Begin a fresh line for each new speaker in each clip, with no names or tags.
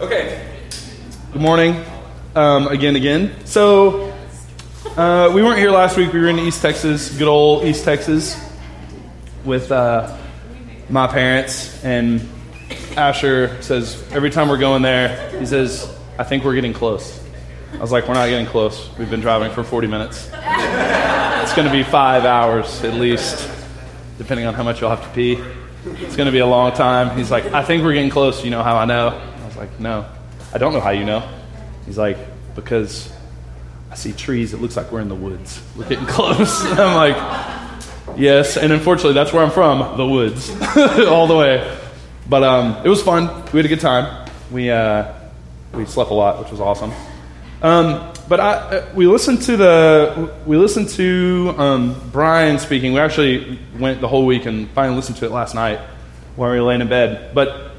Okay. Good morning. Um, again, again. So, uh, we weren't here last week. We were in East Texas, good old East Texas, with uh, my parents. And Asher says, every time we're going there, he says, I think we're getting close. I was like, we're not getting close. We've been driving for 40 minutes. It's going to be five hours at least, depending on how much you'll have to pee. It's going to be a long time. He's like, I think we're getting close. You know how I know? Like, no, I don't know how you know. He's like, because I see trees. It looks like we're in the woods. We're getting close. I'm like, yes. And unfortunately, that's where I'm from, the woods, all the way. But um, it was fun. We had a good time. We, uh, we slept a lot, which was awesome. Um, but I, uh, we listened to the we listened to um, Brian speaking. We actually went the whole week and finally listened to it last night while we were laying in bed. But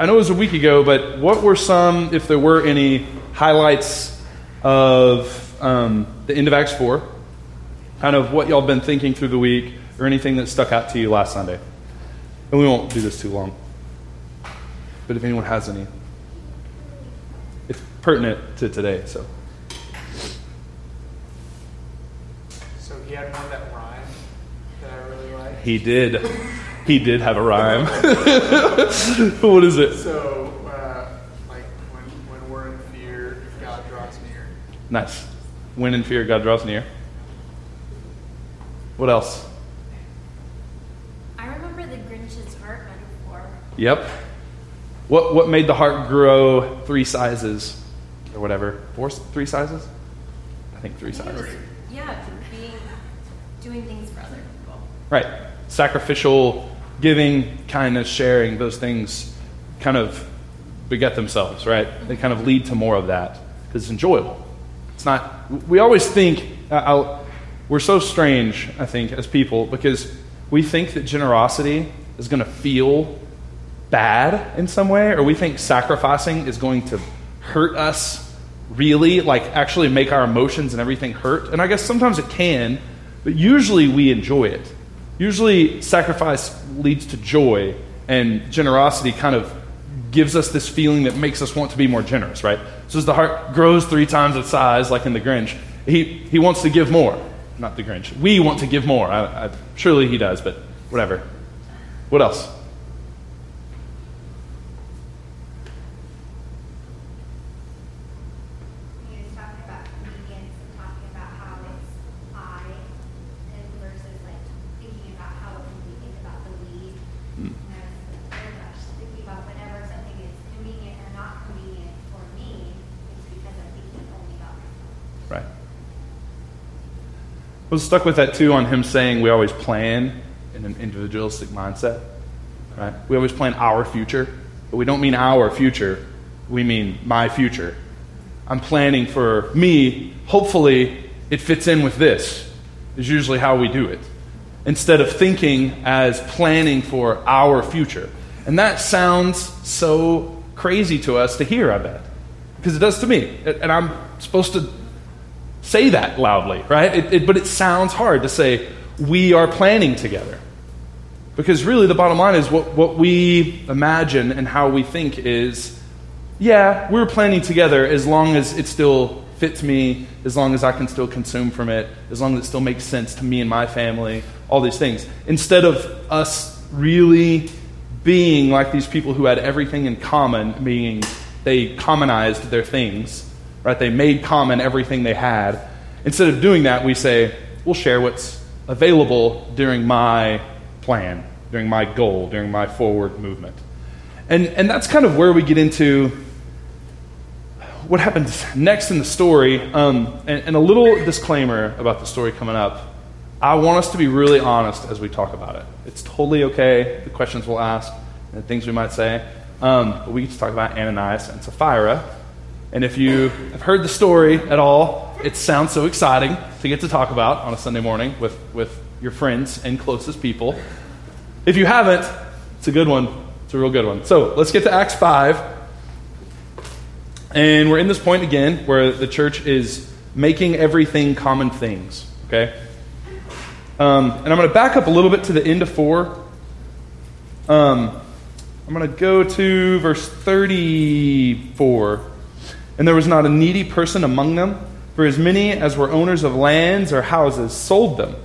I know it was a week ago. But what were some, if there were any, highlights of um, the end of Acts four? Kind of what y'all been thinking through the week, or anything that stuck out to you last Sunday. And we won't do this too long. But if anyone has any it's pertinent to today. So.
So he had one that rhymed that I really like.
He did. He did have a rhyme. what is it?
So, uh, like when when we're in fear, God draws near.
Nice. When in fear, God draws near. What else?
I remember the Grinch's heart metaphor.
Yep. What what made the heart grow three sizes? or whatever. Four, three sizes? I think three sizes.
yeah, being, doing things for other people.
Right. Sacrificial giving, kindness, sharing, those things kind of beget themselves, right? They kind of lead to more of that because it's enjoyable. It's not, we always think, we're so strange, I think, as people because we think that generosity is going to feel bad in some way, or we think sacrificing is going to hurt us really, like actually make our emotions and everything hurt. And I guess sometimes it can, but usually we enjoy it. Usually sacrifice leads to joy, and generosity kind of gives us this feeling that makes us want to be more generous, right? So as the heart grows three times its size, like in the Grinch, he, he wants to give more. Not the Grinch. We want to give more. I, I, surely he does, but whatever. What else? I was stuck with that too on him saying we always plan in an individualistic mindset. Right? We always plan our future, but we don't mean our future. We mean my future. I'm planning for me. Hopefully, it fits in with this. Is usually how we do it. Instead of thinking as planning for our future. And that sounds so crazy to us to hear, I bet. Because it does to me. And I'm supposed to say that loudly, right? It, it, but it sounds hard to say, we are planning together. Because really, the bottom line is what, what we imagine and how we think is, yeah, we're planning together as long as it still fits me, as long as I can still consume from it, as long as it still makes sense to me and my family, all these things. Instead of us really being like these people who had everything in common, meaning they commonized their things right? They made common everything they had. Instead of doing that, we say, we'll share what's available during my plan, during my goal, during my forward movement. And, and that's kind of where we get into what happens next in the story. Um, and, and a little disclaimer about the story coming up. I want us to be really honest as we talk about it. It's totally okay, the questions we'll ask and the things we might say. Um, but we get to talk about Ananias and Sapphira and if you have heard the story at all, it sounds so exciting to get to talk about on a Sunday morning with, with your friends and closest people. If you haven't, it's a good one. It's a real good one. So let's get to Acts 5. And we're in this point again where the church is making everything common things. Okay? Um, and I'm going to back up a little bit to the end of 4. Um, I'm going to go to verse 34. And there was not a needy person among them, for as many as were owners of lands or houses sold them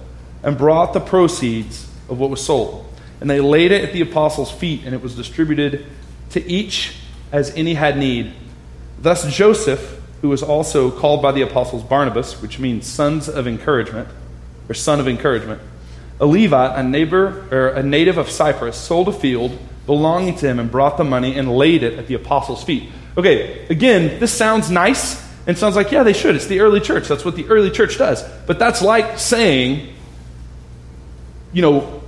and brought the proceeds of what was sold. And they laid it at the apostles' feet, and it was distributed to each as any had need. Thus Joseph, who was also called by the apostles Barnabas, which means sons of encouragement, or son of encouragement, a Levite, a neighbor or a native of Cyprus, sold a field belonging to him and brought the money and laid it at the apostles' feet. Okay, again, this sounds nice and sounds like, yeah, they should. It's the early church. That's what the early church does. But that's like saying, you know,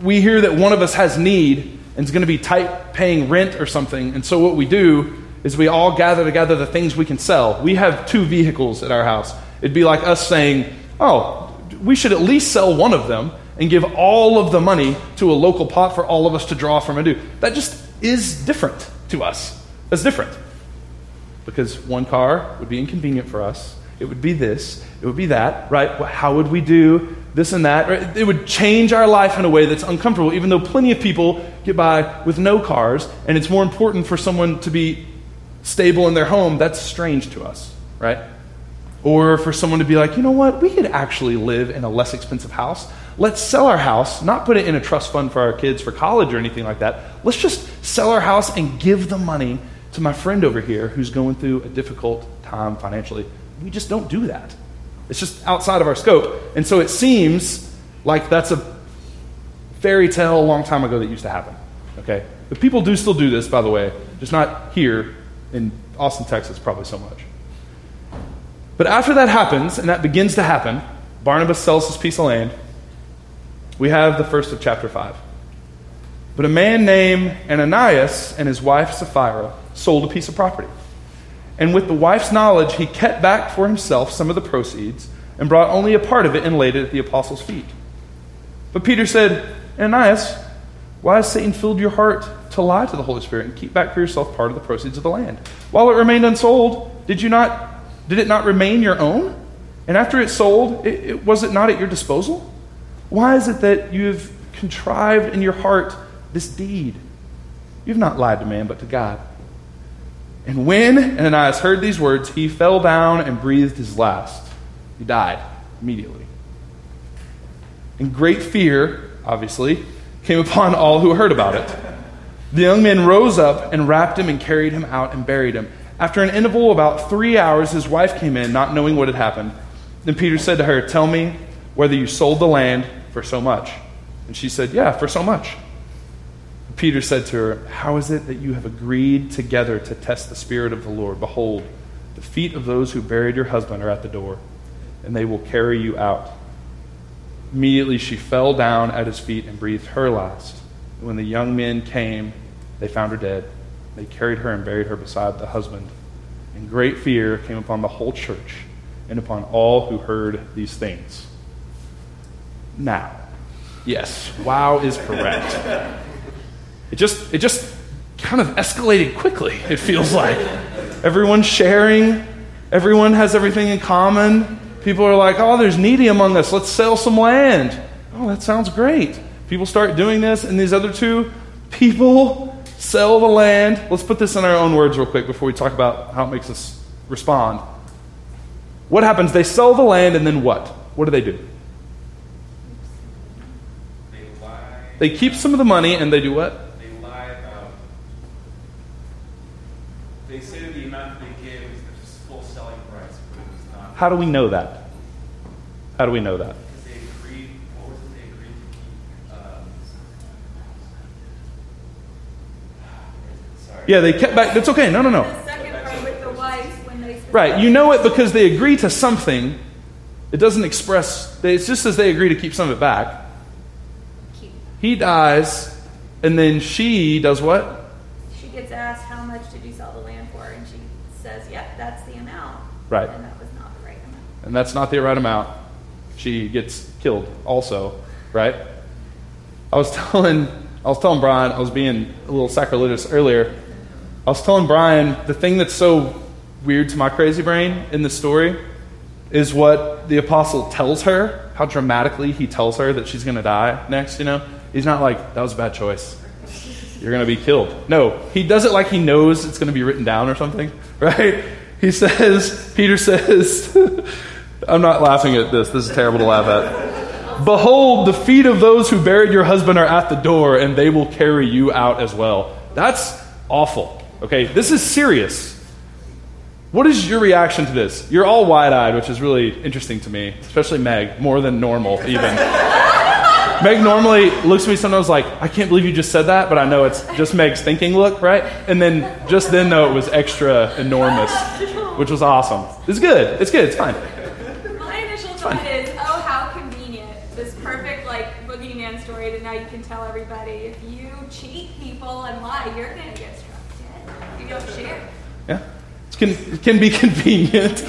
we hear that one of us has need and is going to be tight paying rent or something. And so what we do is we all gather together the things we can sell. We have two vehicles at our house. It'd be like us saying, oh, we should at least sell one of them and give all of the money to a local pot for all of us to draw from and do. That just is different to us. That's different. Because one car would be inconvenient for us. It would be this. It would be that, right? How would we do this and that? It would change our life in a way that's uncomfortable, even though plenty of people get by with no cars, and it's more important for someone to be stable in their home. That's strange to us, right? Or for someone to be like, you know what, we could actually live in a less expensive house. Let's sell our house, not put it in a trust fund for our kids for college or anything like that. Let's just sell our house and give the money to my friend over here who's going through a difficult time financially. We just don't do that. It's just outside of our scope. And so it seems like that's a fairy tale a long time ago that used to happen. Okay? But people do still do this, by the way, just not here in Austin, Texas, probably so much. But after that happens, and that begins to happen, Barnabas sells his piece of land. We have the first of chapter 5. But a man named Ananias and his wife Sapphira sold a piece of property. And with the wife's knowledge, he kept back for himself some of the proceeds and brought only a part of it and laid it at the apostles' feet. But Peter said, Ananias, why has Satan filled your heart to lie to the Holy Spirit and keep back for yourself part of the proceeds of the land? While it remained unsold, did you not did it not remain your own? And after it sold, it, it, was it not at your disposal? Why is it that you've contrived in your heart this deed? You've not lied to man, but to God. And when Ananias heard these words, he fell down and breathed his last. He died immediately. And great fear, obviously, came upon all who heard about it. The young men rose up and wrapped him and carried him out and buried him. After an interval of about three hours, his wife came in, not knowing what had happened. Then Peter said to her, Tell me whether you sold the land for so much. And she said, Yeah, for so much. Peter said to her, How is it that you have agreed together to test the Spirit of the Lord? Behold, the feet of those who buried your husband are at the door, and they will carry you out. Immediately she fell down at his feet and breathed her last. When the young men came, they found her dead. They carried her and buried her beside the husband. And great fear came upon the whole church and upon all who heard these things. Now, yes, wow is correct. It just it just kind of escalated quickly, it feels like. Everyone's sharing, everyone has everything in common. People are like, oh, there's needy among us. Let's sell some land. Oh, that sounds great. People start doing this, and these other two people sell the land. Let's put this in our own words real quick before we talk about how it makes us respond. What happens? They sell the land, and then what? What do they do?
They.
They keep some of the money, and they do what?
They lie about. They say that the amount that they give is the full selling price, but it's not.
How do we know that? How do we know that?
Agreed. What was it they agreed? Um.
Yeah, they kept back. That's okay. No, no, no.
The second part with the wife, when they said,
Right. You know it because they agree to something. It doesn't express, it just says they agree to keep some of it back.
Keep.
He dies, and then she does what?
she gets asked, how much did you sell the land for? And she says, yeah, that's the amount.
Right.
And that was not the right amount.
And that's not the right amount. She gets killed also, right? I was telling I was telling Brian, I was being a little sacrilegious earlier. I was telling Brian the thing that's so weird to my crazy brain in the story is what the apostle tells her how dramatically he tells her that she's going to die next, you know? He's not like, that was a bad choice. You're going to be killed. No, he does it like he knows it's going to be written down or something, right? He says, Peter says, I'm not laughing at this. This is terrible to laugh at. Behold, the feet of those who buried your husband are at the door, and they will carry you out as well. That's awful. Okay, this is serious. What is your reaction to this? You're all wide eyed, which is really interesting to me, especially Meg, more than normal, even. Meg normally looks at me sometimes like, I can't believe you just said that, but I know it's just Meg's thinking look, right? And then just then, though, it was extra enormous, which was awesome. It's good. It's good. It's fine.
Is, oh, how convenient. This perfect, like, boogeyman story that now you can tell everybody. If you cheat people and lie, you're going to get struck dead. You don't share.
Yeah. It can, it can be convenient.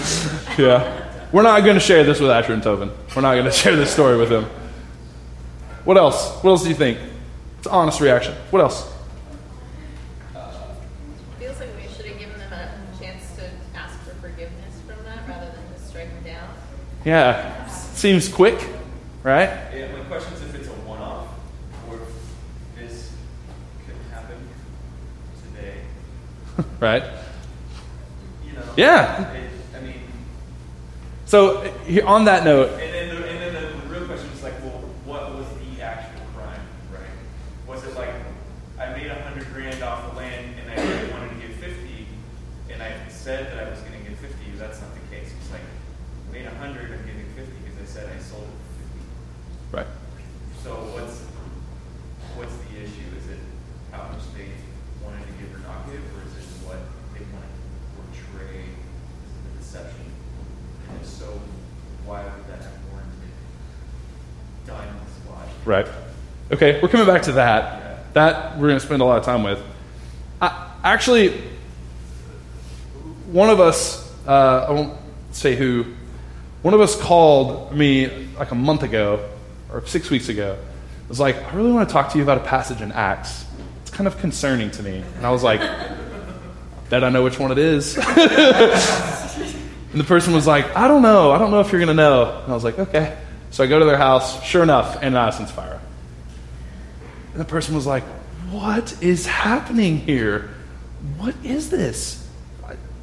yeah. We're not going to share this with Asher and Tobin. We're not going to share this story with him. What else? What else do you think? It's an honest reaction. What else?
Feels like we should have given them a chance to ask for forgiveness from that rather than just strike them down.
Yeah. Seems quick, right?
Yeah, my question is if it's a one-off, or if this could happen today.
Right?
You know?
Yeah.
It, I mean,
So, on that note,
and then, the, and then the, the real question is like, well, what was the actual crime, right? Was it like I made a hundred grand off the land and I really wanted to get fifty, and I said that I was going to get fifty? That's not the case. It's like I made a hundred, I'm getting fifty because I said I sold it for fifty.
right.
So what's what's the issue? Is it how much they wanted to give or not give, or is it what they want to portray as the deception? And if so, why would that have warranted dying on the spot?
Right. Okay, we're coming back to that. That we're going to spend a lot of time with. I, actually, one of us, uh, I won't say who, one of us called me like a month ago or six weeks ago. It was like, I really want to talk to you about a passage in Acts. It's kind of concerning to me. And I was like, that I know which one it is. and the person was like, I don't know. I don't know if you're going to know. And I was like, okay. So I go to their house. Sure enough, Ananias and Sapphira. And the person was like, What is happening here? What is this?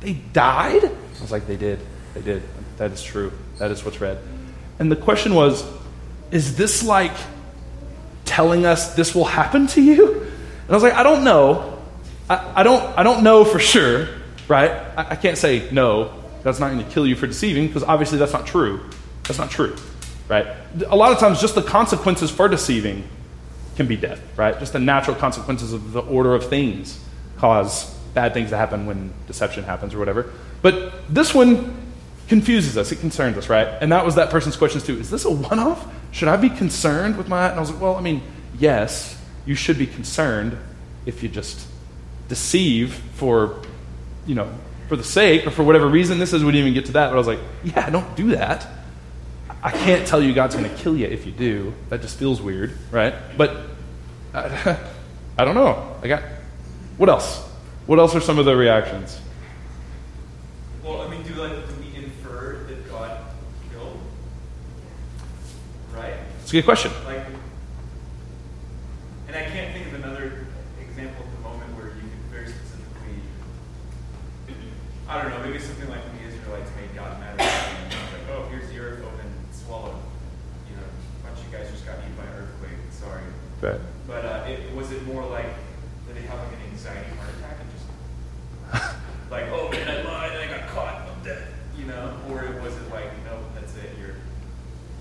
They died? I was like, They did. They did. That is true. That is what's read. And the question was, Is this like telling us this will happen to you? And I was like, I don't know. I, I don't, I don't know for sure, right? I, I can't say no, that's not going to kill you for deceiving, because obviously that's not true. That's not true, right? A lot of times, just the consequences for deceiving can be death, right? Just the natural consequences of the order of things cause bad things to happen when deception happens or whatever. But this one confuses us, it concerns us, right? And that was that person's questions too. Is this a one off? Should I be concerned with my. And I was like, well, I mean, yes, you should be concerned if you just deceive for, you know, for the sake or for whatever reason. This is, we didn't even get to that, but I was like, yeah, don't do that. I can't tell you God's going to kill you if you do. That just feels weird, right? But I, I don't know. I got. What else? What else are some of the reactions?
Well, I mean, do like do we infer that God killed? Right?
It's a good question.
Like, and I can't think of another example at the moment where you could very specifically, I don't know, maybe something like when the Israelites made God mad at them, and like, oh, here's the earth open, swallowed. You know, a bunch of you guys just got eaten by an earthquake. Sorry.
Right.
But uh, it, was it more like, did they have like an anxiety heart attack and just like, oh man, I lied and I got caught, I'm dead, you know? Or was it like, no, that's it, you're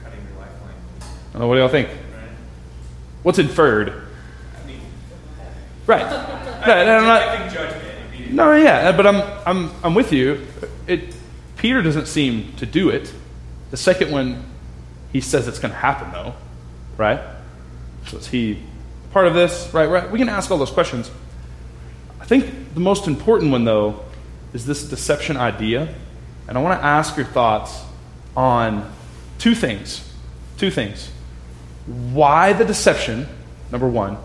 cutting your lifeline,
I don't know. What do y'all think? What's inferred?
I mean,
Right.
I,
No, no, I'm not-
judgment.
No, yeah, uh, but I'm, I'm, I'm with you. It, Peter doesn't seem to do it. The second one, he says it's going to happen, though, right? So is he part of this? Right, right. We can ask all those questions. I think the most important one, though, is this deception idea. And I want to ask your thoughts on two things. Two things. Why the deception, number one,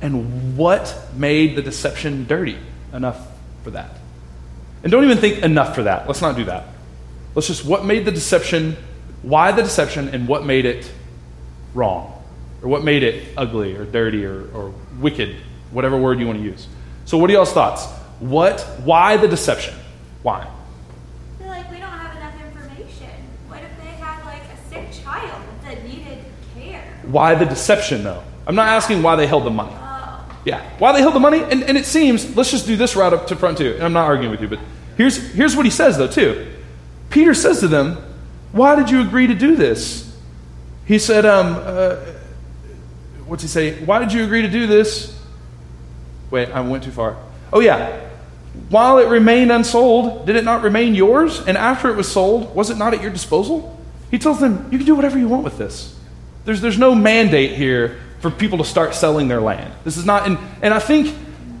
and what made the deception dirty enough for that? And don't even think enough for that. Let's not do that. Let's just, what made the deception Why the deception and what made it wrong? Or what made it ugly or dirty or, or wicked, whatever word you want to use. So, what are y'all's thoughts? What, why the deception? Why?
I feel like we don't have enough information. What if they had like a sick child that needed care?
Why the deception, though? I'm not asking why they held the money. Yeah, why they held the money, and, and it seems, let's just do this route up to front too, and I'm not arguing with you, but here's, here's what he says though, too. Peter says to them, Why did you agree to do this? He said, um, uh, What's he say? Why did you agree to do this? Wait, I went too far. Oh, yeah. While it remained unsold, did it not remain yours? And after it was sold, was it not at your disposal? He tells them, You can do whatever you want with this. There's, there's no mandate here for people to start selling their land. This is not, and, and I think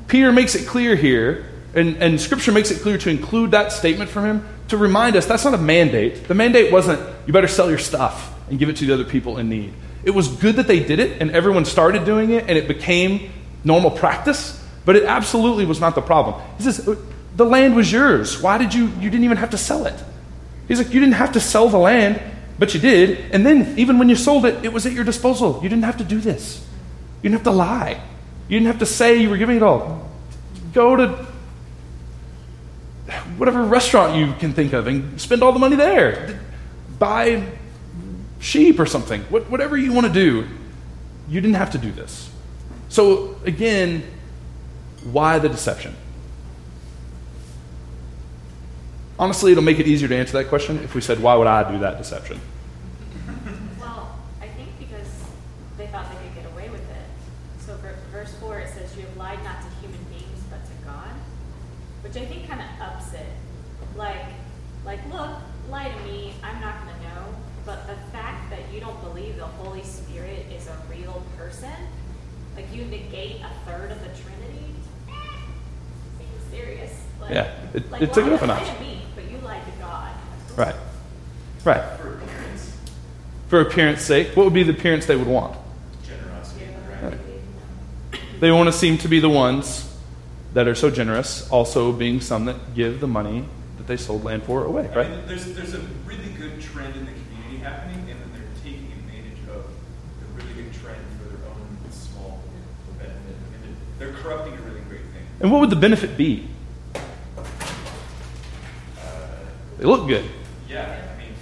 Peter makes it clear here, and, and Scripture makes it clear to include that statement from him to remind us that's not a mandate. The mandate wasn't, you better sell your stuff and give it to the other people in need. It was good that they did it, and everyone started doing it, and it became normal practice, but it absolutely was not the problem. He says, uh, the land was yours. Why did you, you didn't even have to sell it? He's like, you didn't have to sell the land, but you did. And then, even when you sold it, it was at your disposal. You didn't have to do this. You didn't have to lie. You didn't have to say you were giving it all. Go to whatever restaurant you can think of and spend all the money there. Buy sheep or something. What, whatever you want to do, you didn't have to do this. So, again, why the deception? Honestly, it'll make it easier to answer that question if we said, why would I do that deception?
Well, I think because they thought they could get away with it. So ver- verse 4, it says, You have lied not to human beings, but to God. Which I think kind of ups it. Like, like, look, lie to me, I'm not going to know. But the fact that you don't believe the Holy Spirit is a real person, like you negate a third of the Trinity, seems serious. Like,
Yeah, it-
like,
it took it up a
to-
notch.
lie to me, but you lied to God.
Right. Right.
For appearance,
For appearance sake, what would be the appearance they would want?
generosity, right?
They want to seem to be the ones that are so generous, also being some that give the money that they sold land for away,
I
right?
mean, there's, there's a really good trend in the community happening, and then they're taking advantage of the really good trend for their own small benefit. And they're corrupting a really great thing.
And what would the benefit be? Uh, they look good.
Yeah, I mean.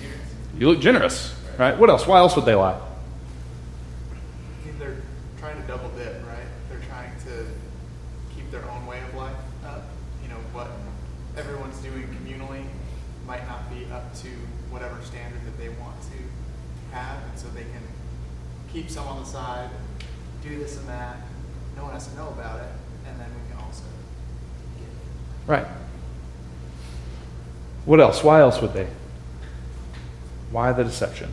You look generous, right? What else? Why else would they lie?
I mean, they're trying to double dip, right? They're trying to keep their own way of life up. You know, what everyone's doing communally might not be up to whatever standard that they want to have, and so they can keep some on the side, do this and that. No one has to know about it, and then we can also give.
Right. What else? Why else would they? Why the deception?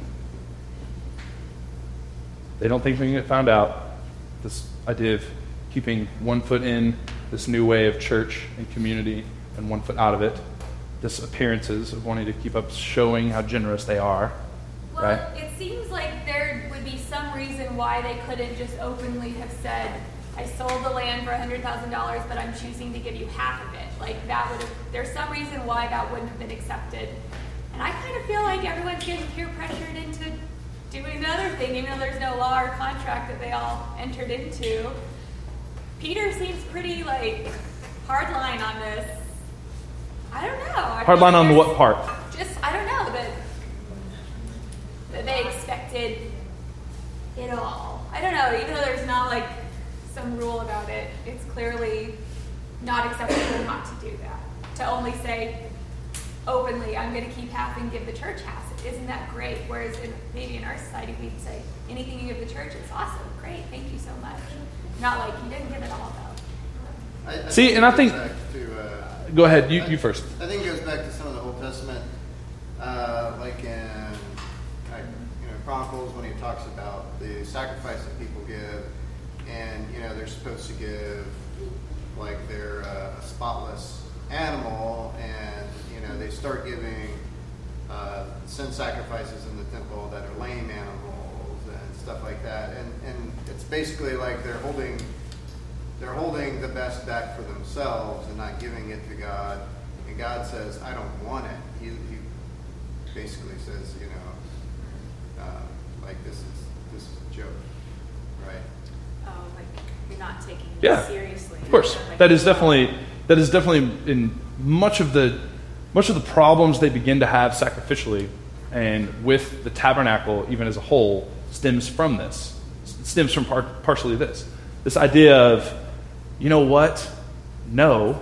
They don't think they're going get found out. This idea of keeping one foot in this new way of church and community and one foot out of it. This appearances of wanting to keep up showing how generous they are.
Well,
Right.
it seems like reason why they couldn't just openly have said, I sold the land for $100,000, but I'm choosing to give you half of it. Like, that would have, there's some reason why that wouldn't have been accepted. And I kind of feel like everyone's getting peer pressured into doing the other thing, even though there's no law or contract that they all entered into. Peter seems pretty, like, hardline on this. I don't know. I
Hardline on what part?
Just, I don't know, that that they expected it all. I don't know, even though there's not like some rule about it, it's clearly not acceptable not to do that. To only say openly, I'm going to keep half and give the church half. Isn't that great? Whereas in, maybe in our society, we'd say anything you give the church is awesome, great, thank you so much. Not like you didn't give it all though.
I, I
See, and I think-
to, uh,
Go ahead, you, you first.
I think it goes back to some of the Old Testament, uh, like in like, you know Chronicles when he talks about the sacrifice that people give, and you know they're supposed to give like their uh, a spotless animal, and you know they start giving uh, sin sacrifices in the temple that are lame animals and stuff like that, and and it's basically like they're holding they're holding the best back for themselves and not giving it to God. And God says, I don't want it. He, he basically says, you know, like this is this is a joke, right?
Oh, like you're not taking it
Yeah.
seriously.
Of course,
Like,
that is definitely that is definitely in much of the much of the problems they begin to have sacrificially, and with the tabernacle even as a whole stems from this. It stems from par- partially this this idea of, you know what? No,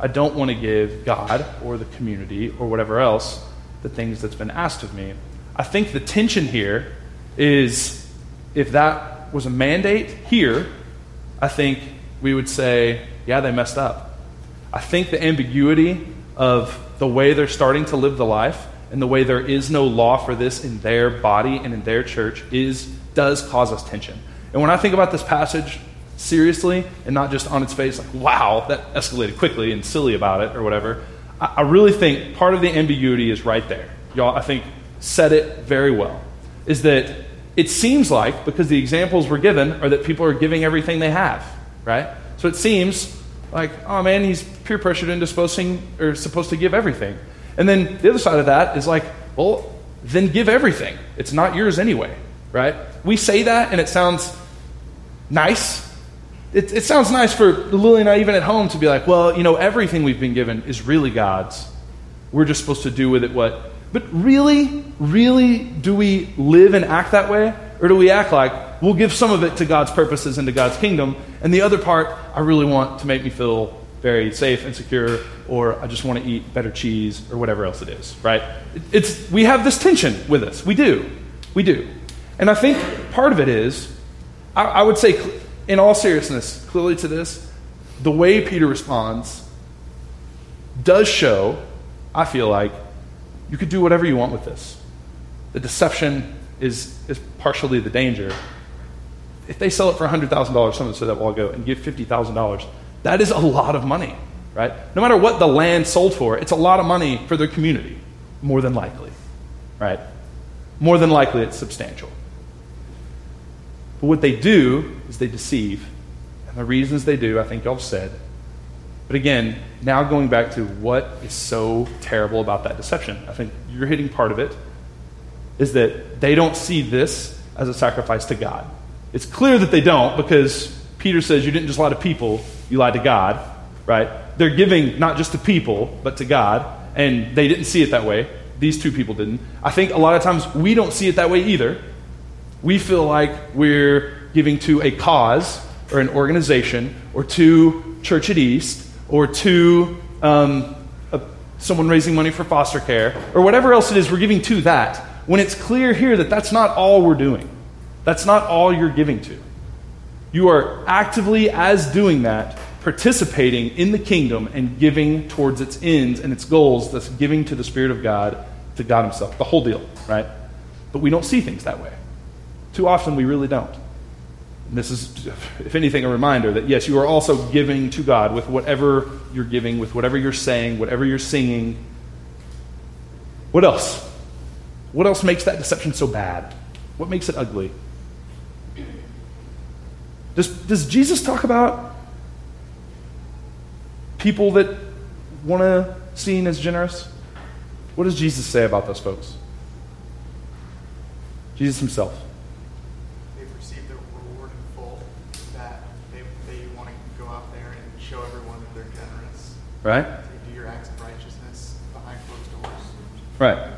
I don't want to give God or the community or whatever else the things that's been asked of me. I think the tension here is if that was a mandate here, I think we would say, yeah, they messed up. I think the ambiguity of the way they're starting to live the life and the way there is no law for this in their body and in their church is does cause us tension. And when I think about this passage seriously and not just on its face, like, wow, that escalated quickly and silly about it or whatever, I, I really think part of the ambiguity is right there. Y'all, I think, said it very well. Is that it seems like, because the examples we're given are that people are giving everything they have, right? So it seems like, oh man, he's peer pressured into supposing, or supposed to give everything. And then the other side of that is like, well, then give everything. It's not yours anyway, right? We say that and it sounds nice. It, it sounds nice for Lily and I, even at home, to be like, well, you know, everything we've been given is really God's. We're just supposed to do with it what. But really, really, do we live and act that way? Or do we act like we'll give some of it to God's purposes and to God's kingdom, and the other part I really want to make me feel very safe and secure, or I just want to eat better cheese, or whatever else it is, right? It's, we have this tension with us. We do. We do. And I think part of it is, I, I would say, in all seriousness, clearly to this, the way Peter responds does show, I feel like, you could do whatever you want with this. The deception is, is partially the danger. If they sell it for $100,000, someone said that while ago, and give $50,000, that is a lot of money, right? No matter what the land sold for, it's a lot of money for their community, more than likely, right? More than likely, it's substantial. But what they do is they deceive. And the reasons they do, I think y'all have said. But again, now going back to what is so terrible about that deception, I think you're hitting part of it, is that they don't see this as a sacrifice to God. It's clear that they don't because Peter says you didn't just lie to people, you lied to God, right? They're giving not just to people, but to God, and they didn't see it that way. These two people didn't. I think a lot of times we don't see it that way either. We feel like we're giving to a cause or an organization or to Church at East or to um, a, someone raising money for foster care or whatever else it is we're giving to that when it's clear here that that's not all we're doing. That's not all you're giving to. You are actively, as doing that, participating in the kingdom and giving towards its ends and its goals, thus giving to the Spirit of God, to God Himself. The whole deal, right? But we don't see things that way. Too often we really don't. This is, if anything, a reminder that yes, you are also giving to God with whatever you're giving, with whatever you're saying, whatever you're singing. What else? What else makes that deception so bad? What makes it ugly? Does, does Jesus talk about people that want to seen as generous? What does Jesus say about those folks? Jesus himself.
They've received their reward in full, that they, they want to go out there and show everyone that they're generous.
Right?
Do your acts of righteousness behind closed doors.
Right.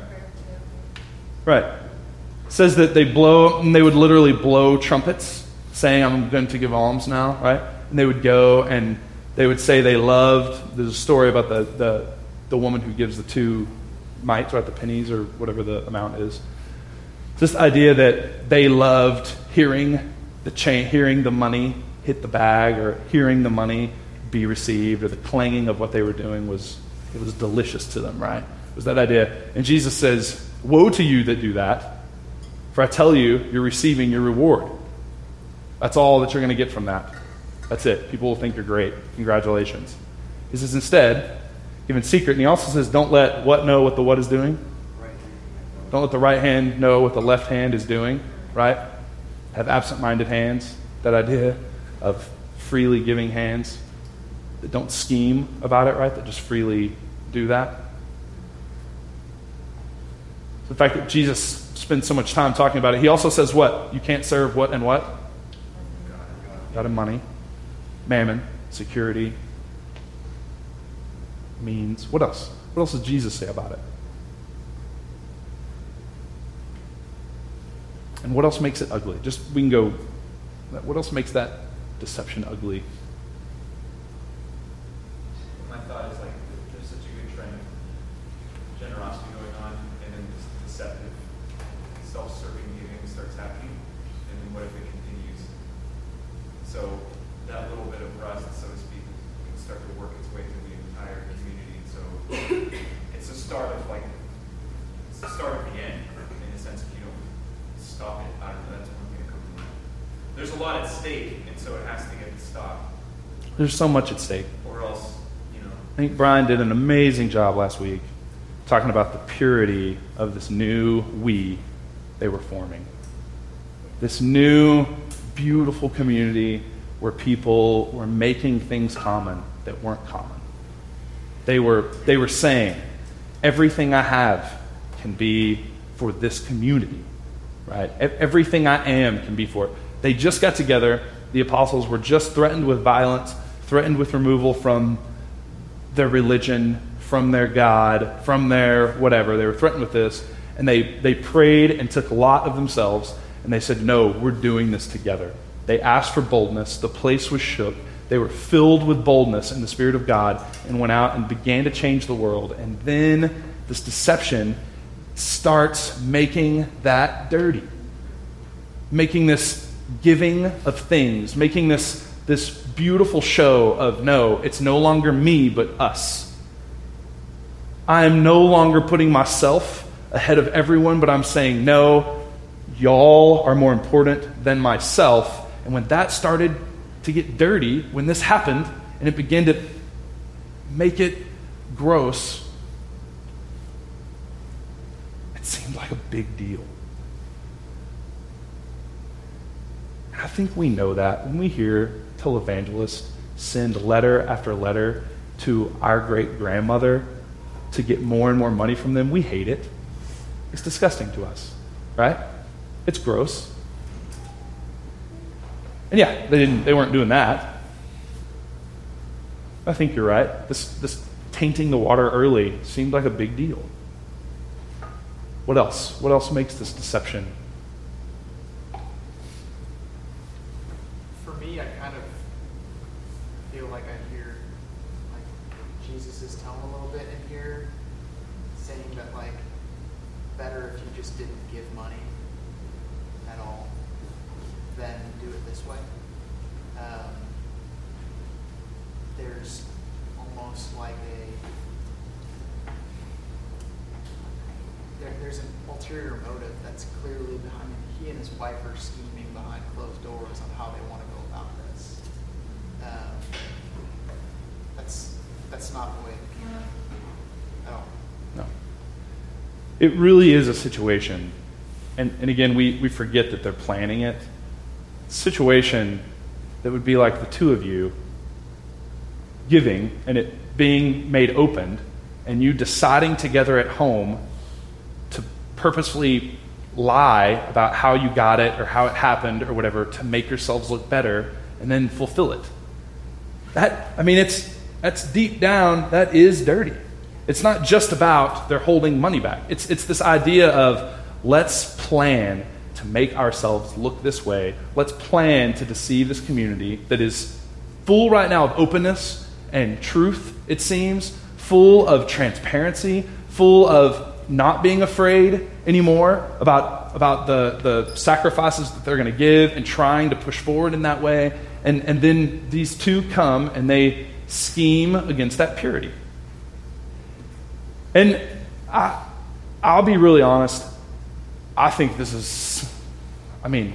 Right. It says that they blow, and they would literally blow trumpets, saying, I'm going to give alms now, right? And they would go and they would say they loved. There's a story about the, the, the woman who gives the two mites, right? The pennies or whatever the amount is. This idea that they loved hearing the chain, hearing the money hit the bag, or hearing the money be received, or the clanging of what they were doing was it was delicious to them, right? It was that idea. And Jesus says, "Woe to you that do that, for I tell you, you're receiving your reward. That's all that you're going to get from that. That's it. People will think you're great. Congratulations." He says instead, even secret, and he also says, "Don't let what know what the what is doing." Don't let the right hand know what the left hand is doing, right? Have absent minded hands, that idea of freely giving hands that don't scheme about it, right? That just freely do that. The fact that Jesus spends so much time talking about it. He also says what? You can't serve what and what? God and money, mammon, security, means. What else? What else does Jesus say about it? And what else makes it ugly? Just we can go. What else makes that deception ugly?
My thought is like there's such a good trend of generosity going on, and then this deceptive, self-serving giving starts happening, and then what if it continues? So that little bit of rust, so to speak, can start to work its way through the entire community. So it's the start of like it's the start of the end in the sense if you don't stop it. I don't know. That's one thing that comes to mind. There's a lot at stake, and so it has to get stopped,
There's so much at stake.
or else you know.
I think Brian did an amazing job last week talking about the purity of this new we they were forming. This new, beautiful community where people were making things common that weren't common. They were, they were saying, everything I have can be for this community, right? Everything I am can be for it. They just got together. The apostles were just threatened with violence, threatened with removal from their religion, from their God, from their whatever. They were threatened with this. And they, they prayed and took a lot of themselves. And they said, No, we're doing this together. They asked for boldness. The place was shook. They were filled with boldness in the Spirit of God and went out and began to change the world. And then this deception starts making that dirty, making this giving of things, making this, this beautiful show of no, it's no longer me, but us. I am no longer putting myself ahead of everyone, but I'm saying, no, y'all are more important than myself. And when that started to get dirty, when this happened, and it began to make it gross, it seemed like a big deal. I think we know that when we hear televangelists send letter after letter to our great grandmother to get more and more money from them, we hate it. It's disgusting to us, right? It's gross. And yeah, they didn't they weren't doing that. I think you're right. This this tainting the water early seemed like a big deal. What else? What else makes this deception?
For me, I kind of feel like I hear like Jesus' tone a little bit in here, saying that like better if you just didn't give money at all than do it this way. Um, there's almost like a there, there's an ulterior motive that's clearly behind it. He and his wife are scheming behind closed doors on how they want to go about this. Um, that's that's not the way.
No. It really is a situation, and, and again, we, we forget that they're planning it. Situation that would be like the two of you giving and it being made open, and you deciding together at home to purposefully lie about how you got it or how it happened or whatever to make yourselves look better and then fulfill it. That, I mean, it's, that's deep down, that is dirty. It's not just about they're holding money back. It's, it's this idea of let's plan to make ourselves look this way. Let's plan to deceive this community that is full right now of openness and truth, it seems, full of transparency, full of not being afraid anymore about, about the, the sacrifices that they're going to give and trying to push forward in that way. And, and then these two come and they scheme against that purity. And I, I'll be really honest. I think this is, I mean,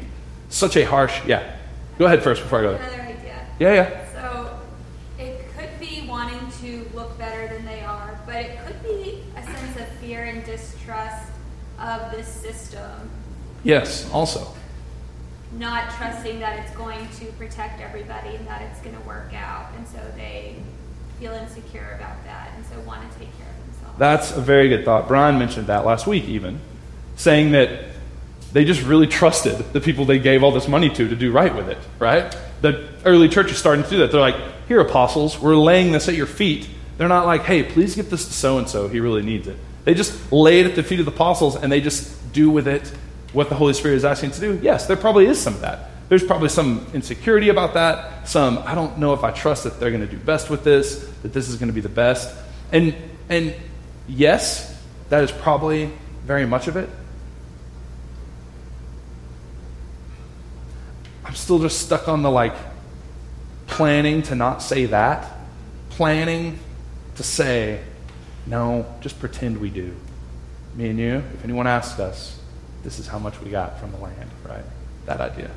such a harsh. Yeah. Go ahead first before I go there.
Another idea.
Yeah, yeah.
So it could be wanting to look better than they are, but it could be a sense of fear and distrust of this system,
Yes, also.
not trusting that it's going to protect everybody and that it's going to work out. And so they feel insecure about that and so want to take care of themselves.
That's a very good thought. Brian mentioned that last week, even, saying that they just really trusted the people they gave all this money to to do right with it, right? The early church is starting to do that. They're like, here, apostles, we're laying this at your feet. They're not like, hey, please give this to so and so. He really needs it. They just lay it at the feet of the apostles and they just do with it what the Holy Spirit is asking to do. Yes, there probably is some of that. There's probably some insecurity about that. Some, I don't know if I trust that they're going to do best with this, that this is going to be the best. And, and yes, that is probably very much of it. I'm still just stuck on the like planning to not say that, planning to say, no, just pretend we do. Me and you, if anyone asks us, this is how much we got from the land, right? That idea.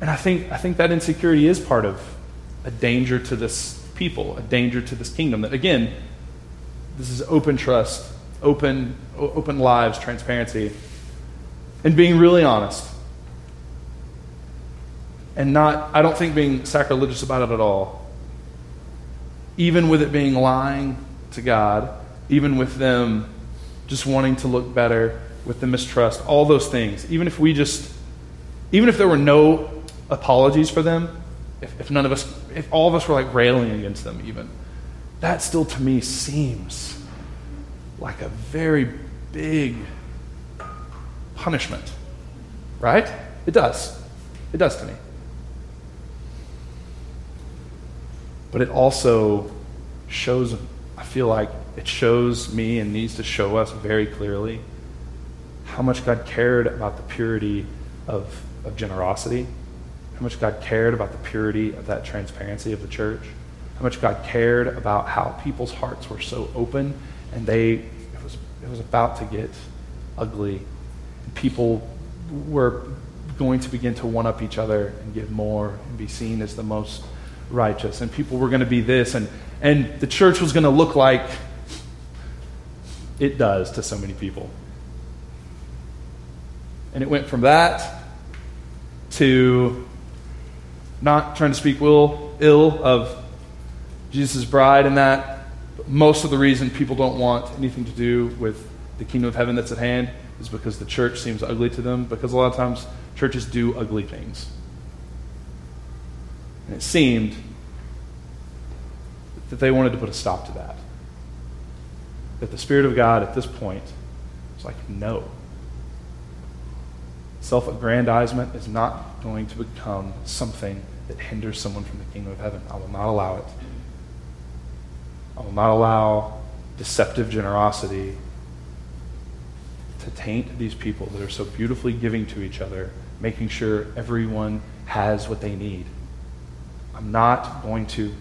And I think, I think that insecurity is part of a danger to this people, a danger to this kingdom. That, again, this is open trust, open, open lives, transparency, and being really honest. And not, I don't think being sacrilegious about it at all. Even with it being lying to God, even with them just wanting to look better, with the mistrust, all those things, even if we just, even if there were no apologies for them, if, if none of us, if all of us were like railing against them, even, that still to me seems like a very big punishment. Right? It does. It does to me. But it also shows, I feel like it shows me and needs to show us very clearly how much God cared about the purity of, of generosity how much God cared about the purity of that transparency of the church, how much God cared about how people's hearts were so open and they it was it was about to get ugly. And people were going to begin to one up each other and give more and be seen as the most righteous. And people were going to be this and and the church was going to look like it does to so many people. And it went from that to not trying to speak will, ill of Jesus' bride and that. most of the reason people don't want anything to do with the kingdom of heaven that's at hand is because the church seems ugly to them, because a lot of times churches do ugly things. And it seemed that they wanted to put a stop to that. That the Spirit of God at this point was like, no. Self aggrandizement is not going to become something that hinders someone from the kingdom of heaven. I will not allow it. I will not allow deceptive generosity to taint these people that are so beautifully giving to each other, making sure everyone has what they need. I'm not going to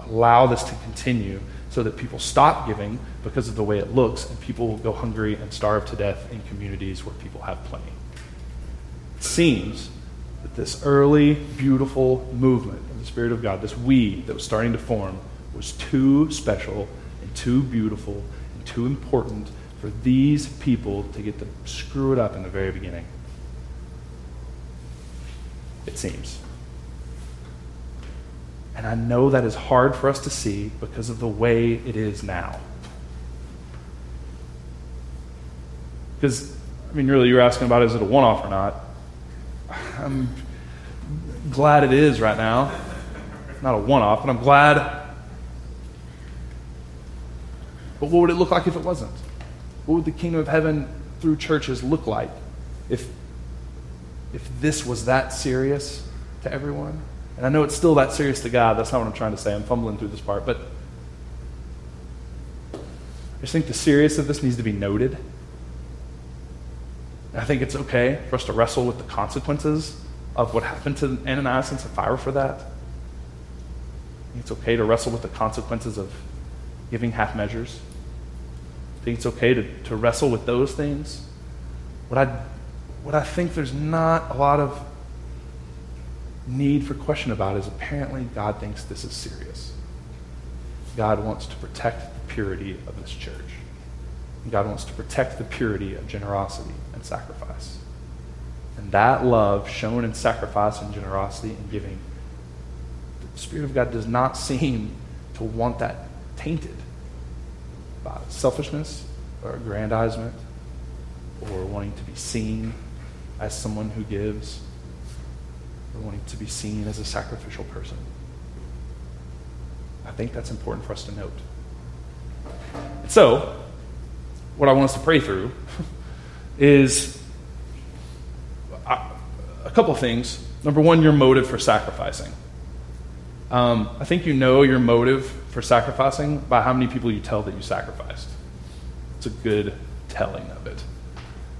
allow this to continue so that people stop giving because of the way it looks and people will go hungry and starve to death in communities where people have plenty It seems that this early, beautiful movement of the Spirit of God, this we that was starting to form, was too special and too beautiful and too important for these people to get to screw it up in the very beginning. It seems. And I know that is hard for us to see because of the way it is now. Because, I mean, really, you're asking about is it a one off or not? I'm glad it is right now. Not a one off, but I'm glad. But what would it look like if it wasn't? What would the kingdom of heaven through churches look like if, if this was that serious to everyone? And I know it's still that serious to God. That's not what I'm trying to say. I'm fumbling through this part. But I just think the seriousness of this needs to be noted. I think it's okay for us to wrestle with the consequences of what happened to Ananias and Sapphira for that. it's okay to wrestle with the consequences of giving half measures. I think it's okay to, to wrestle with those things. What I, what I think there's not a lot of need for question about is apparently God thinks this is serious. God wants to protect the purity of this church. God wants to protect the purity of generosity and sacrifice. And that love shown in sacrifice and generosity and giving, the Spirit of God does not seem to want that tainted by selfishness or aggrandizement or wanting to be seen as someone who gives or wanting to be seen as a sacrificial person. I think that's important for us to note. So, what I want us to pray through is a couple things. Number one, your motive for sacrificing. Um, I think you know your motive for sacrificing by how many people you tell that you sacrificed. It's a good telling of it.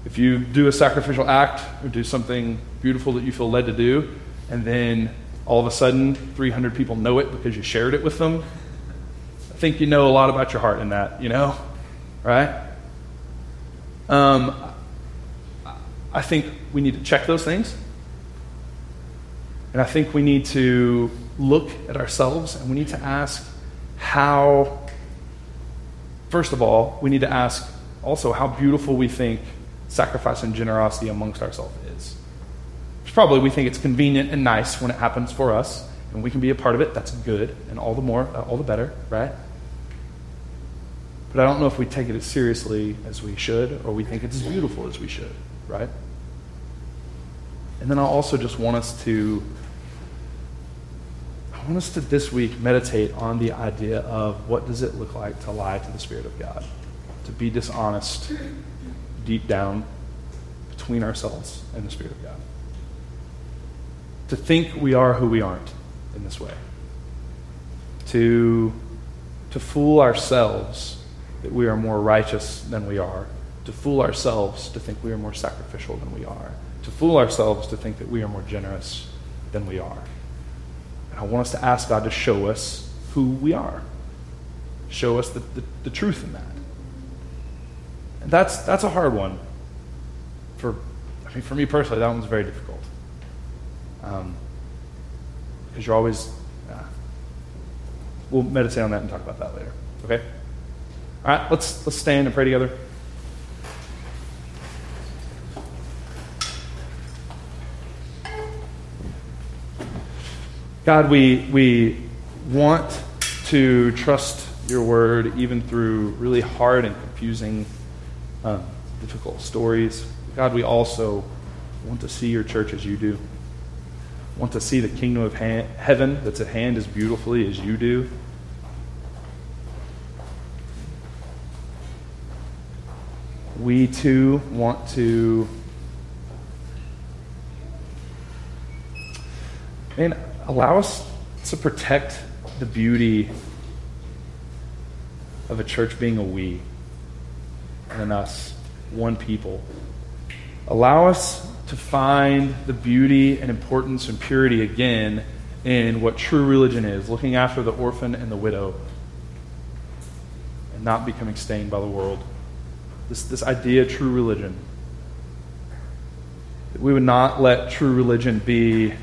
If you do a sacrificial act or do something beautiful that you feel led to do, and then all of a sudden 300 people know it because you shared it with them, I think you know a lot about your heart in that, you know? Right? Um, I think we need to check those things. And I think we need to look at ourselves and we need to ask how, first of all, we need to ask also how beautiful we think sacrifice and generosity amongst ourselves is. It's probably we think it's convenient and nice when it happens for us, and we can be a part of it. That's good, and all the more, uh, all the better, right? But I don't know if we take it as seriously as we should, or we think it's as beautiful as we should, right? And then I also just want us to I want us to this week meditate on the idea of what does it look like to lie to the Spirit of God, to be dishonest deep down between ourselves and the Spirit of God, to think we are who we aren't in this way, to, to fool ourselves that we are more righteous than we are, to fool ourselves to think we are more sacrificial than we are, to fool ourselves to think that we are more generous than we are. And I want us to ask God to show us who we are, show us the, the, the truth in that. And that's, that's a hard one. For, I mean, for me personally, that one's very difficult. Um, because you're always, uh, we'll meditate on that and talk about that later. Okay? All right, let's, let's stand and pray together. God, we, we want to trust your word even through really hard and confusing, um, difficult stories. God, we also want to see your church as you do. Want to see the kingdom of heaven that's at hand as beautifully as you do. We too want to. And allow us to protect the beauty of a church being a we and us, one people. Allow us to find the beauty and importance and purity again in what true religion is looking after the orphan and the widow and not becoming stained by the world. This, this idea of true religion. That we would not let true religion be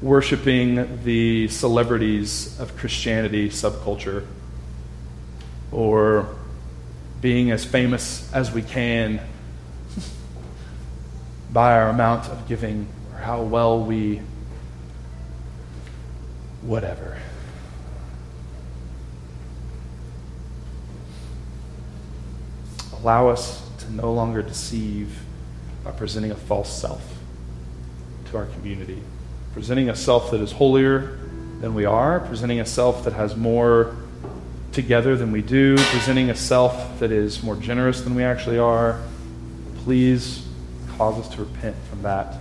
worshiping the celebrities of Christianity subculture or being as famous as we can by our amount of giving or how well we whatever. Allow us to no longer deceive by presenting a false self to our community presenting a self that is holier than we are, presenting a self that has more together than we do, presenting a self that is more generous than we actually are. Please cause us to repent from that.